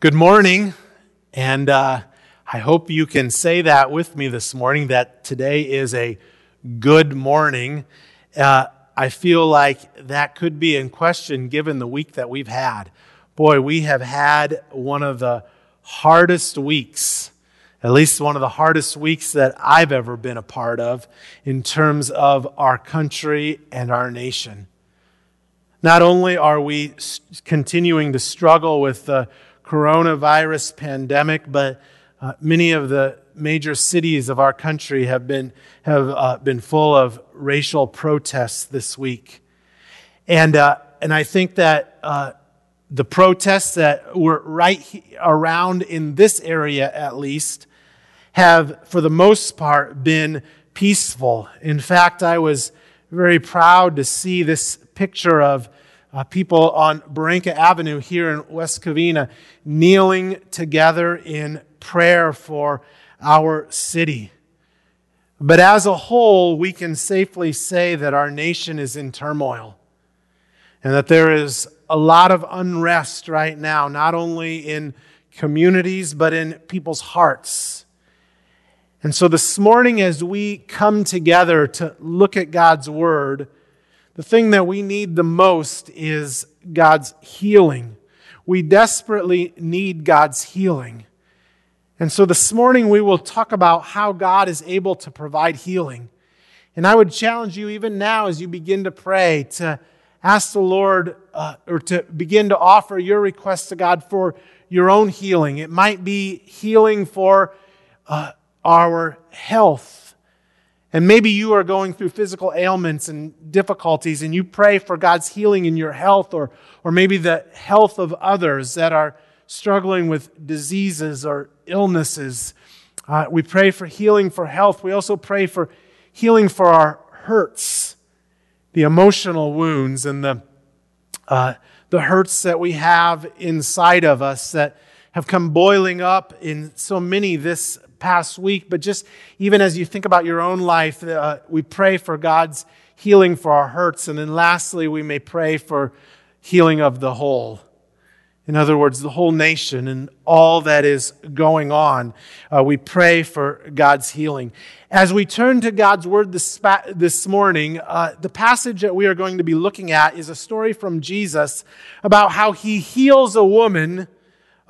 Good morning, and uh, I hope you can say that with me this morning that today is a good morning. Uh, I feel like that could be in question given the week that we've had. Boy, we have had one of the hardest weeks, at least one of the hardest weeks that I've ever been a part of in terms of our country and our nation. Not only are we continuing to struggle with the coronavirus pandemic, but uh, many of the major cities of our country have been, have, uh, been full of racial protests this week. And, uh, and I think that uh, the protests that were right around in this area, at least, have, for the most part, been peaceful. In fact, I was very proud to see this picture of uh, people on Barranca Avenue here in West Covina kneeling together in prayer for our city. But as a whole, we can safely say that our nation is in turmoil and that there is a lot of unrest right now, not only in communities, but in people's hearts. And so this morning, as we come together to look at God's Word, the thing that we need the most is God's healing. We desperately need God's healing. And so this morning we will talk about how God is able to provide healing. And I would challenge you, even now, as you begin to pray, to ask the Lord uh, or to begin to offer your request to God for your own healing. It might be healing for uh, our health. And maybe you are going through physical ailments and difficulties, and you pray for God's healing in your health, or, or maybe the health of others that are struggling with diseases or illnesses. Uh, we pray for healing for health. We also pray for healing for our hurts, the emotional wounds, and the, uh, the hurts that we have inside of us that have come boiling up in so many this past week, but just even as you think about your own life, uh, we pray for God's healing for our hurts. And then lastly, we may pray for healing of the whole. In other words, the whole nation and all that is going on. Uh, we pray for God's healing. As we turn to God's word this, this morning, uh, the passage that we are going to be looking at is a story from Jesus about how he heals a woman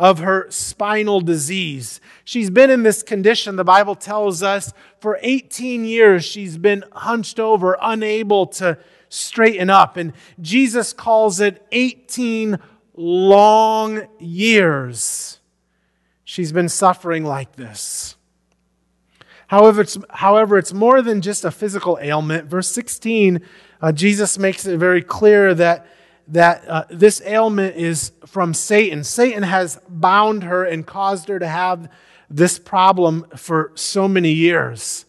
of her spinal disease. She's been in this condition, the Bible tells us, for 18 years. She's been hunched over, unable to straighten up. And Jesus calls it 18 long years. She's been suffering like this. However, it's, however, it's more than just a physical ailment. Verse 16, uh, Jesus makes it very clear that that uh, this ailment is from Satan. Satan has bound her and caused her to have this problem for so many years.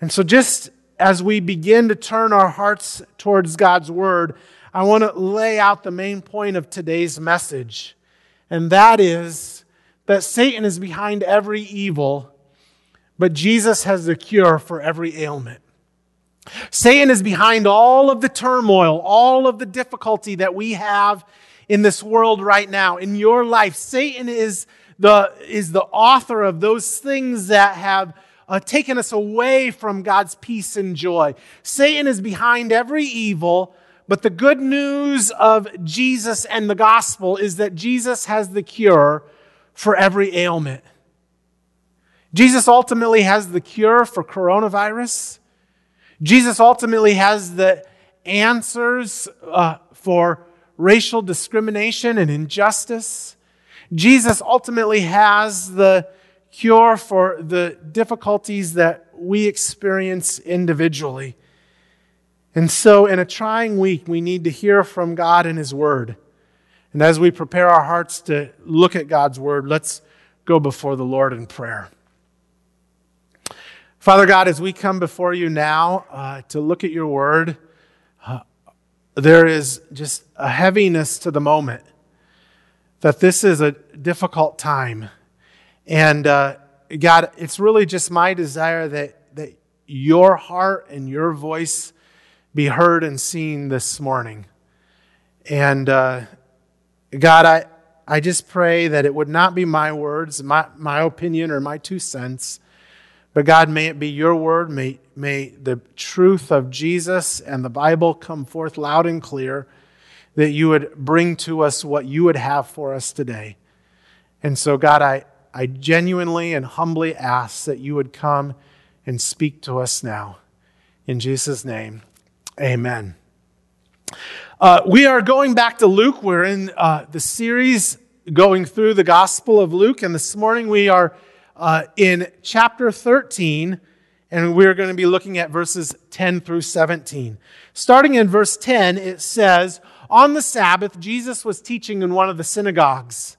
And so, just as we begin to turn our hearts towards God's Word, I want to lay out the main point of today's message. And that is that Satan is behind every evil, but Jesus has the cure for every ailment. Satan is behind all of the turmoil, all of the difficulty that we have in this world right now. In your life, Satan is the, is the author of those things that have uh, taken us away from God's peace and joy. Satan is behind every evil, but the good news of Jesus and the gospel is that Jesus has the cure for every ailment. Jesus ultimately has the cure for coronavirus. Jesus ultimately has the answers uh, for racial discrimination and injustice. Jesus ultimately has the cure for the difficulties that we experience individually. And so, in a trying week, we need to hear from God and His Word. And as we prepare our hearts to look at God's Word, let's go before the Lord in prayer. Father God, as we come before you now uh, to look at your word, uh, there is just a heaviness to the moment that this is a difficult time. And uh, God, it's really just my desire that, that your heart and your voice be heard and seen this morning. And uh, God, I, I just pray that it would not be my words, my, my opinion, or my two cents, but God, may it be your word. May, may the truth of Jesus and the Bible come forth loud and clear, that you would bring to us what you would have for us today. And so, God, I, I genuinely and humbly ask that you would come and speak to us now. In Jesus' name, amen. Uh, we are going back to Luke. We're in uh, the series going through the Gospel of Luke, and this morning we are uh, in chapter 13, and we're going to be looking at verses 10 through 17. Starting in verse 10, it says, On the Sabbath, Jesus was teaching in one of the synagogues.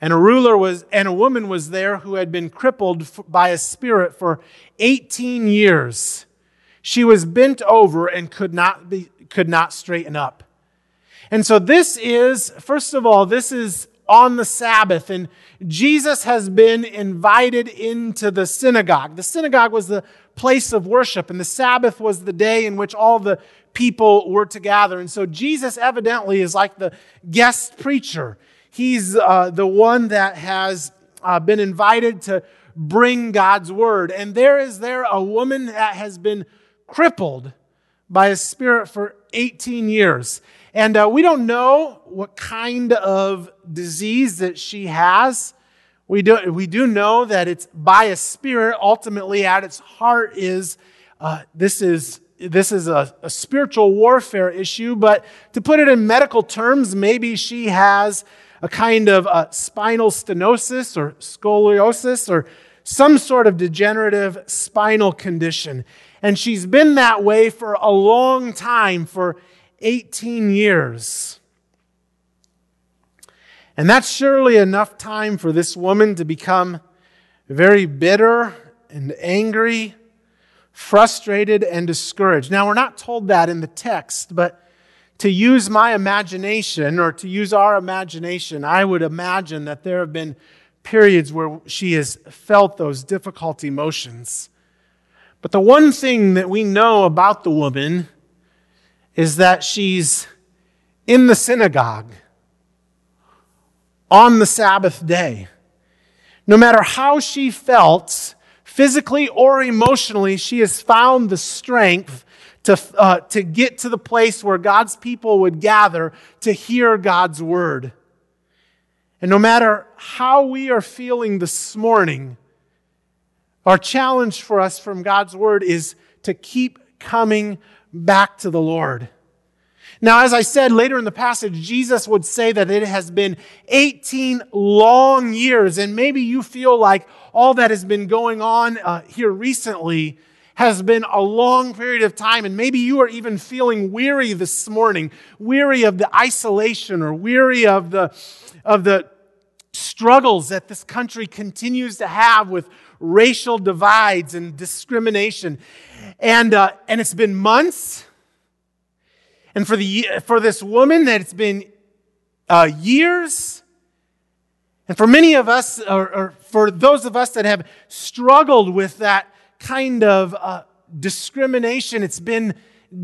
And a ruler was, and a woman was there who had been crippled by a spirit for 18 years. She was bent over and could not be, could not straighten up. And so this is, first of all, this is on the Sabbath, and Jesus has been invited into the synagogue. The synagogue was the place of worship, and the Sabbath was the day in which all the people were to gather. And so Jesus evidently is like the guest preacher. He's uh, the one that has uh, been invited to bring God's word. And there is there a woman that has been crippled by a spirit for 18 years. And uh, we don't know what kind of disease that she has. We do, we do know that it's by a spirit, ultimately, at its heart, is uh, this is this is a, a, spiritual warfare issue, but to put it in medical terms, maybe she has a kind of a spinal stenosis or scoliosis or some sort of degenerative spinal condition. And she's been that way for a long time, for 18 years. And that's surely enough time for this woman to become very bitter and angry, frustrated and discouraged. Now, we're not told that in the text, but to use my imagination or to use our imagination, I would imagine that there have been periods where she has felt those difficult emotions. But the one thing that we know about the woman is that she's in the synagogue on the Sabbath day. No matter how she felt, physically or emotionally, she has found the strength to, uh, to get to the place where God's people would gather to hear God's word. And no matter how we are feeling this morning, our challenge for us from God's word is to keep coming back to the Lord. Now, as I said later in the passage, Jesus would say that it has been 18 long years, and maybe you feel like all that has been going on uh, here recently has been a long period of time, and maybe you are even feeling weary this morning, weary of the isolation or weary of the, of the struggles that this country continues to have with racial divides and discrimination. And, uh, and it's been months. And for, the, for this woman, that it's been uh, years. And for many of us, or, or, for those of us that have struggled with that kind of uh, discrimination. It's been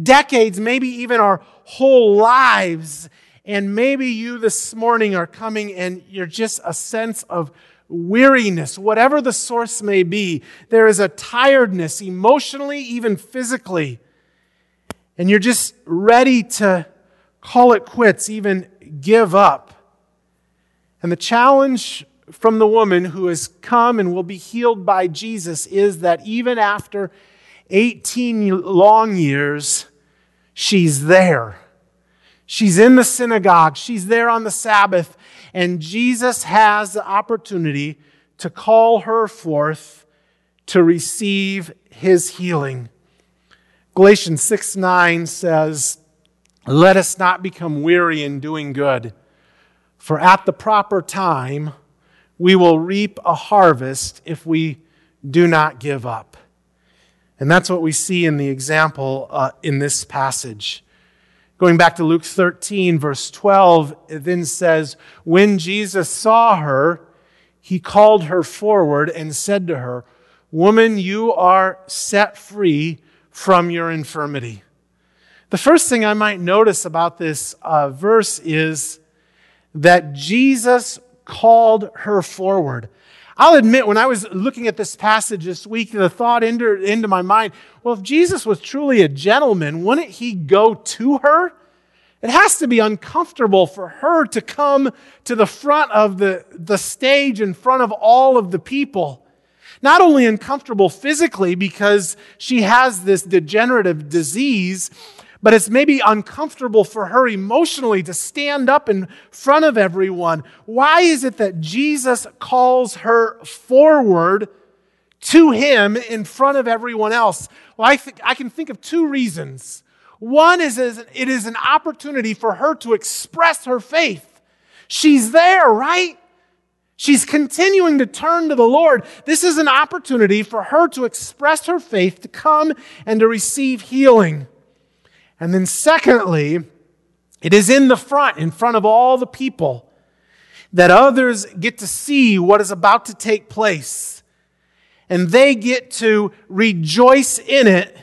decades, maybe even our whole lives. And maybe you this morning are coming and you're just a sense of weariness, whatever the source may be. There is a tiredness, emotionally, even physically. And you're just ready to call it quits, even give up. And the challenge from the woman who has come and will be healed by Jesus is that even after 18 long years, she's there. She's in the synagogue, she's there on the Sabbath, and Jesus has the opportunity to call her forth to receive his healing. Galatians 6 9 says, Let us not become weary in doing good, for at the proper time, we will reap a harvest if we do not give up. And that's what we see in the example uh, in this passage. Going back to Luke 13, verse 12, it then says, When Jesus saw her, he called her forward and said to her, Woman, you are set free from your infirmity. The first thing I might notice about this uh, verse is that Jesus called her forward. I'll admit, when I was looking at this passage this week, the thought entered into my mind well, if Jesus was truly a gentleman, wouldn't he go to her? It has to be uncomfortable for her to come to the front of the, the stage in front of all of the people. Not only uncomfortable physically because she has this degenerative disease, but it's maybe uncomfortable for her emotionally to stand up in front of everyone. Why is it that Jesus calls her forward to him in front of everyone else? Well, I, think, I can think of two reasons. One is, is it is an opportunity for her to express her faith. She's there, right? She's continuing to turn to the Lord. This is an opportunity for her to express her faith, to come and to receive healing. And then, secondly, it is in the front, in front of all the people, that others get to see what is about to take place. And they get to rejoice in it,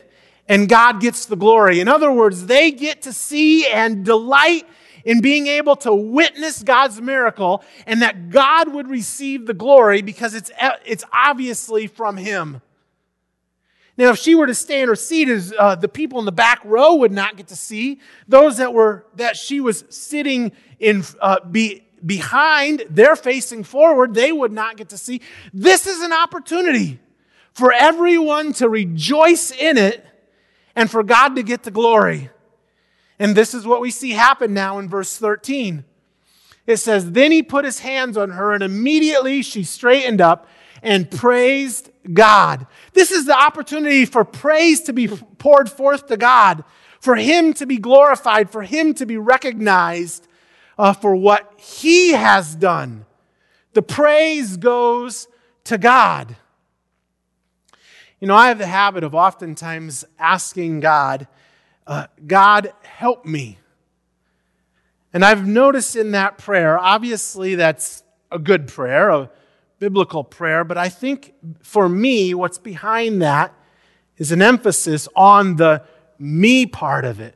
and God gets the glory. In other words, they get to see and delight in being able to witness God's miracle, and that God would receive the glory because it's, it's obviously from Him. Now, if she were to stay in her seat, as uh, the people in the back row would not get to see, those that were that she was sitting in uh, be, behind, they're facing forward, they would not get to see. This is an opportunity for everyone to rejoice in it and for God to get the glory. And this is what we see happen now in verse 13. It says, Then he put his hands on her, and immediately she straightened up and praised God. This is the opportunity for praise to be poured forth to God, for Him to be glorified, for Him to be recognized uh, for what He has done. The praise goes to God. You know, I have the habit of oftentimes asking God, uh, God, help me. And I've noticed in that prayer, obviously, that's a good prayer, a biblical prayer, but I think for me, what's behind that is an emphasis on the me part of it.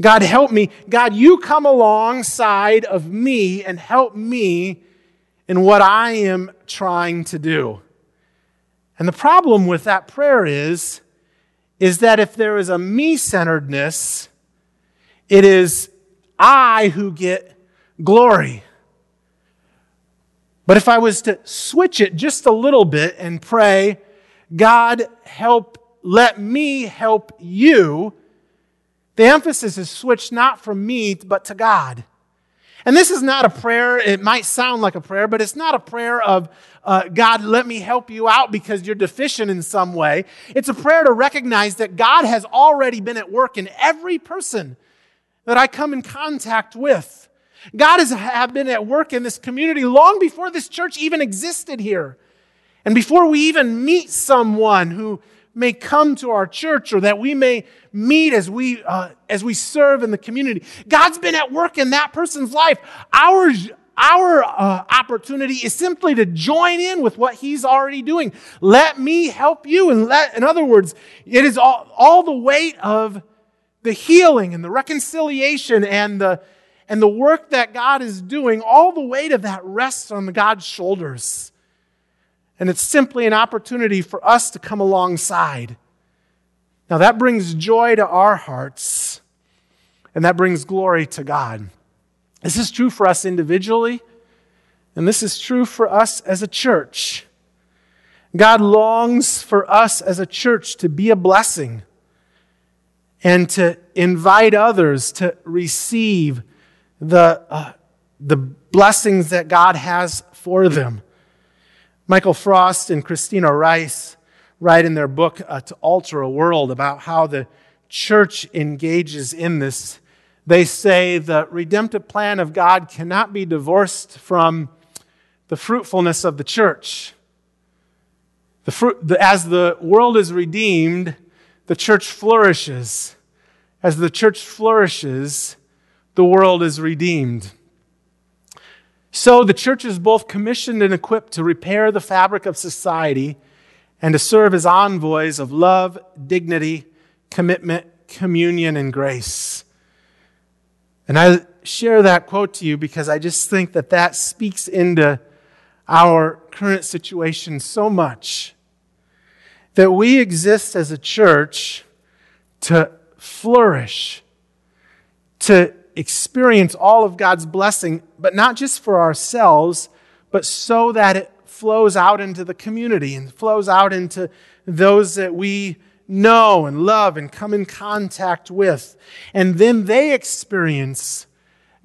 God, help me. God, you come alongside of me and help me in what I am trying to do. And the problem with that prayer is, is that if there is a me centeredness, it is I who get glory. But if I was to switch it just a little bit and pray, God, help, let me help you, the emphasis is switched not from me, but to God. And this is not a prayer, it might sound like a prayer, but it's not a prayer of, uh, God, let me help you out because you're deficient in some way. It's a prayer to recognize that God has already been at work in every person that I come in contact with. God has have been at work in this community long before this church even existed here. And before we even meet someone who may come to our church or that we may meet as we, uh, as we serve in the community, God's been at work in that person's life. Our, our uh, opportunity is simply to join in with what he's already doing. Let me help you. And let, in other words, it is all, all the weight of the healing and the reconciliation and the, and the work that God is doing, all the weight of that rests on God's shoulders. And it's simply an opportunity for us to come alongside. Now, that brings joy to our hearts, and that brings glory to God. This is true for us individually, and this is true for us as a church. God longs for us as a church to be a blessing and to invite others to receive the, uh, the blessings that God has for them. Michael Frost and Christina Rice write in their book, uh, To Alter a World, about how the church engages in this. They say the redemptive plan of God cannot be divorced from the fruitfulness of the church. The fruit, the, as the world is redeemed, the church flourishes. As the church flourishes, the world is redeemed. So the church is both commissioned and equipped to repair the fabric of society and to serve as envoys of love, dignity, commitment, communion, and grace. And I share that quote to you because I just think that that speaks into our current situation so much that we exist as a church to flourish, to experience all of God's blessing, but not just for ourselves, but so that it flows out into the community and flows out into those that we know and love and come in contact with. And then they experience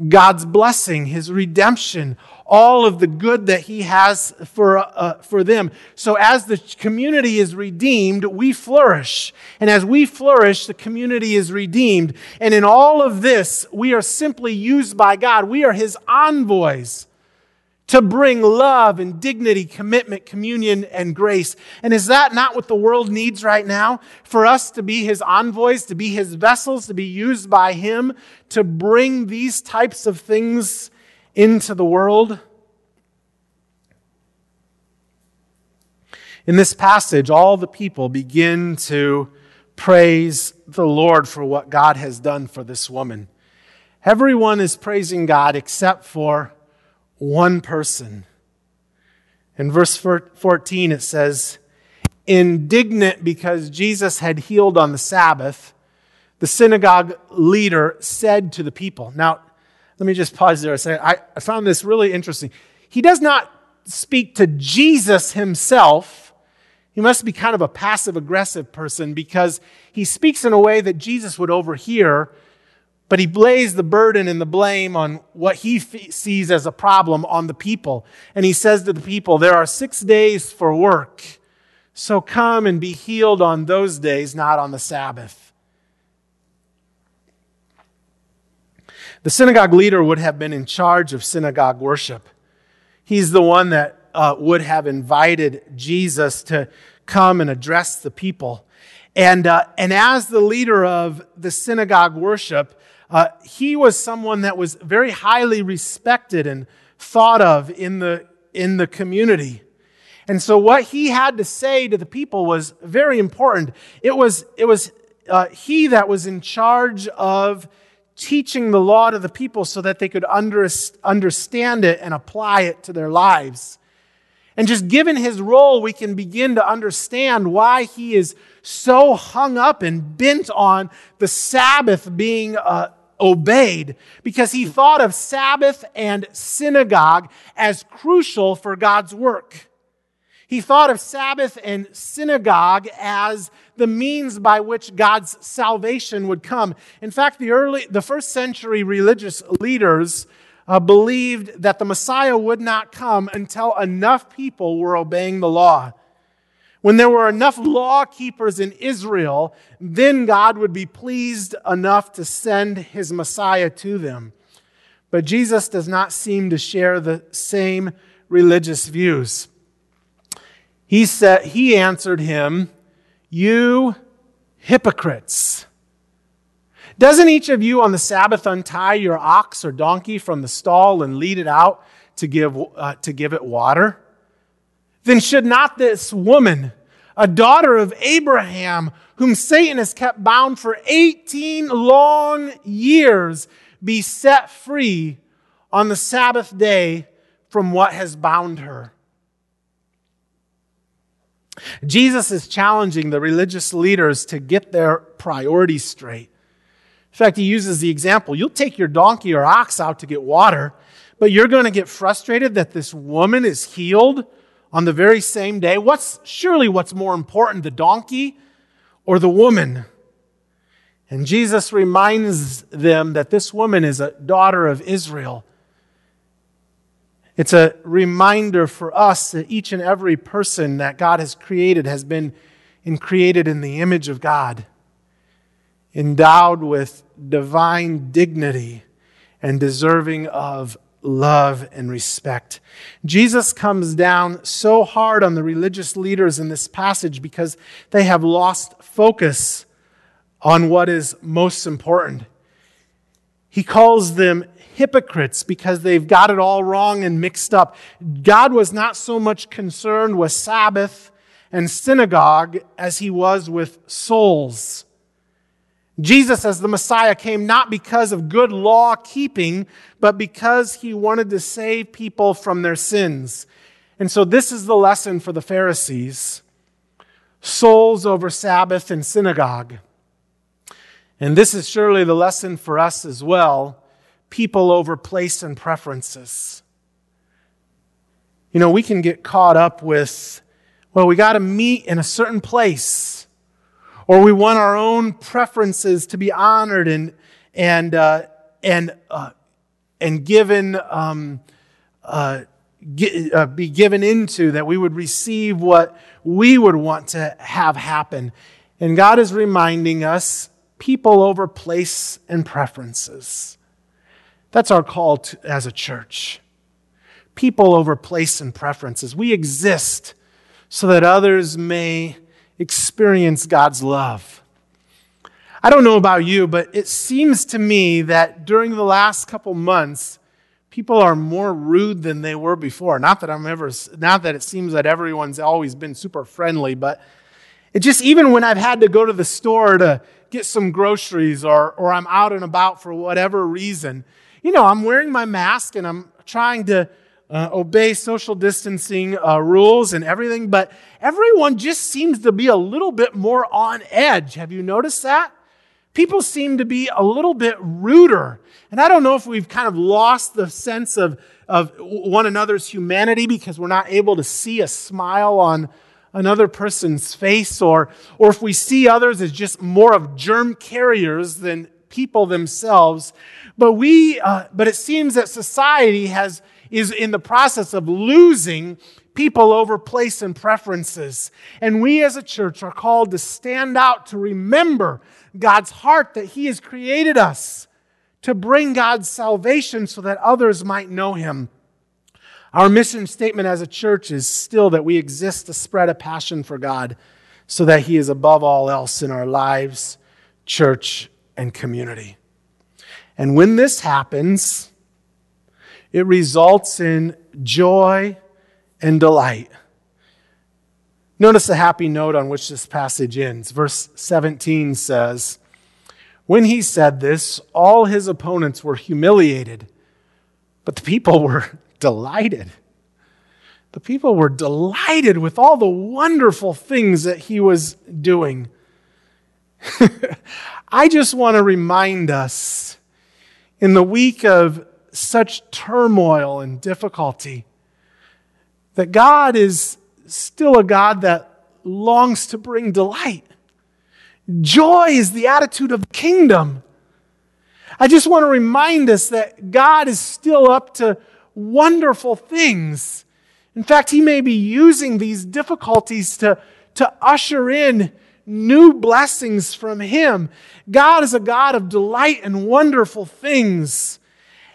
God's blessing, His redemption, all of the good that He has for, uh, for them. So as the community is redeemed, we flourish. And as we flourish, the community is redeemed. And in all of this, we are simply used by God. We are His envoys to bring love and dignity, commitment, communion, and grace. And is that not what the world needs right now? For us to be his envoys, to be his vessels, to be used by him to bring these types of things into the world? In this passage, all the people begin to praise the Lord for what God has done for this woman. Everyone is praising God except for one person. In verse 14, it says, Indignant because Jesus had healed on the Sabbath, the synagogue leader said to the people. Now, let me just pause there a second. I, I found this really interesting. He does not speak to Jesus himself. He must be kind of a passive aggressive person because he speaks in a way that Jesus would overhear but he lays the burden and the blame on what he f- sees as a problem on the people. And he says to the people, There are six days for work, so come and be healed on those days, not on the Sabbath. The synagogue leader would have been in charge of synagogue worship. He's the one that uh, would have invited Jesus to come and address the people. And, uh, and as the leader of the synagogue worship, uh, he was someone that was very highly respected and thought of in the, in the community. And so what he had to say to the people was very important. It was, it was uh, he that was in charge of teaching the law to the people so that they could under, understand it and apply it to their lives. And just given his role, we can begin to understand why he is so hung up and bent on the Sabbath being uh, obeyed because he thought of Sabbath and synagogue as crucial for God's work. He thought of Sabbath and synagogue as the means by which God's salvation would come. In fact, the early, the first century religious leaders uh, believed that the Messiah would not come until enough people were obeying the law. When there were enough law keepers in Israel, then God would be pleased enough to send his Messiah to them. But Jesus does not seem to share the same religious views. He said he answered him, "You hypocrites. Doesn't each of you on the Sabbath untie your ox or donkey from the stall and lead it out to give, uh, to give it water?" then should not this woman, a daughter of Abraham, whom Satan has kept bound for 18 long years, be set free on the Sabbath day from what has bound her? Jesus is challenging the religious leaders to get their priorities straight. In fact, he uses the example you'll take your donkey or ox out to get water, but you're going to get frustrated that this woman is healed on the very same day? What's surely what's more important, the donkey or the woman? And Jesus reminds them that this woman is a daughter of Israel. It's a reminder for us that each and every person that God has created has been in created in the image of God, endowed with divine dignity and deserving of love and respect. Jesus comes down so hard on the religious leaders in this passage because they have lost focus on what is most important. He calls them hypocrites because they've got it all wrong and mixed up. God was not so much concerned with Sabbath and synagogue as he was with souls. Jesus, as the Messiah, came not because of good law keeping, but because he wanted to save people from their sins. And so, this is the lesson for the Pharisees souls over Sabbath and synagogue. And this is surely the lesson for us as well people over place and preferences. You know, we can get caught up with, well, we got to meet in a certain place or we want our own preferences to be honored and and uh, and uh, and given um, uh, uh, be given into that we would receive what we would want to have happen. And God is reminding us people over place and preferences. That's our call to, as a church. People over place and preferences. We exist so that others may experience God's love. I don't know about you, but it seems to me that during the last couple months, people are more rude than they were before. Not that I'm ever, not that it seems that everyone's always been super friendly, but it just, even when I've had to go to the store to get some groceries or, or I'm out and about for whatever reason, you know, I'm wearing my mask and I'm trying to uh, obey social distancing uh, rules and everything, but everyone just seems to be a little bit more on edge. Have you noticed that? People seem to be a little bit ruder. And I don't know if we've kind of lost the sense of, of one another's humanity because we're not able to see a smile on another person's face, or, or if we see others as just more of germ carriers than people themselves. But we, uh, but it seems that society has is in the process of losing people over place and preferences. And we as a church are called to stand out to remember God's heart that He has created us to bring God's salvation so that others might know Him. Our mission statement as a church is still that we exist to spread a passion for God so that He is above all else in our lives, church, and community. And when this happens, it results in joy and delight. Notice the happy note on which this passage ends. Verse 17 says, When he said this, all his opponents were humiliated, but the people were delighted. The people were delighted with all the wonderful things that he was doing. I just want to remind us in the week of such turmoil and difficulty, that God is still a God that longs to bring delight. Joy is the attitude of the kingdom. I just want to remind us that God is still up to wonderful things. In fact, He may be using these difficulties to, to usher in new blessings from Him. God is a God of delight and wonderful things.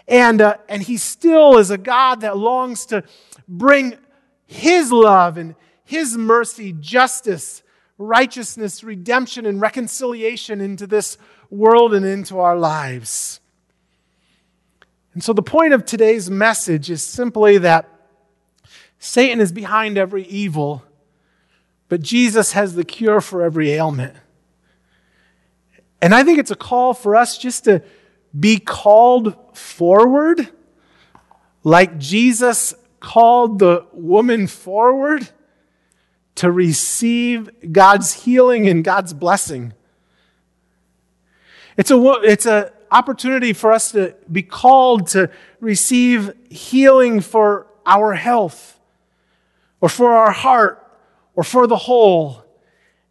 And, uh, and he still is a God that longs to bring his love and his mercy, justice, righteousness, redemption, and reconciliation into this world and into our lives. And so the point of today's message is simply that Satan is behind every evil, but Jesus has the cure for every ailment. And I think it's a call for us just to be called forward like Jesus called the woman forward to receive God's healing and God's blessing. It's a it's an opportunity for us to be called to receive healing for our health or for our heart or for the whole.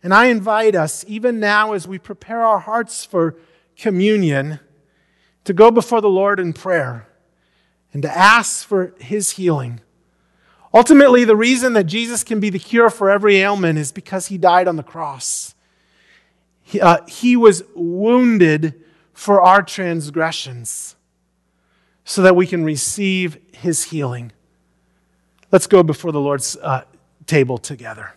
And I invite us, even now as we prepare our hearts for communion, to go before the Lord in prayer and to ask for his healing. Ultimately, the reason that Jesus can be the cure for every ailment is because he died on the cross. He, uh, he was wounded for our transgressions so that we can receive his healing. Let's go before the Lord's uh, table together.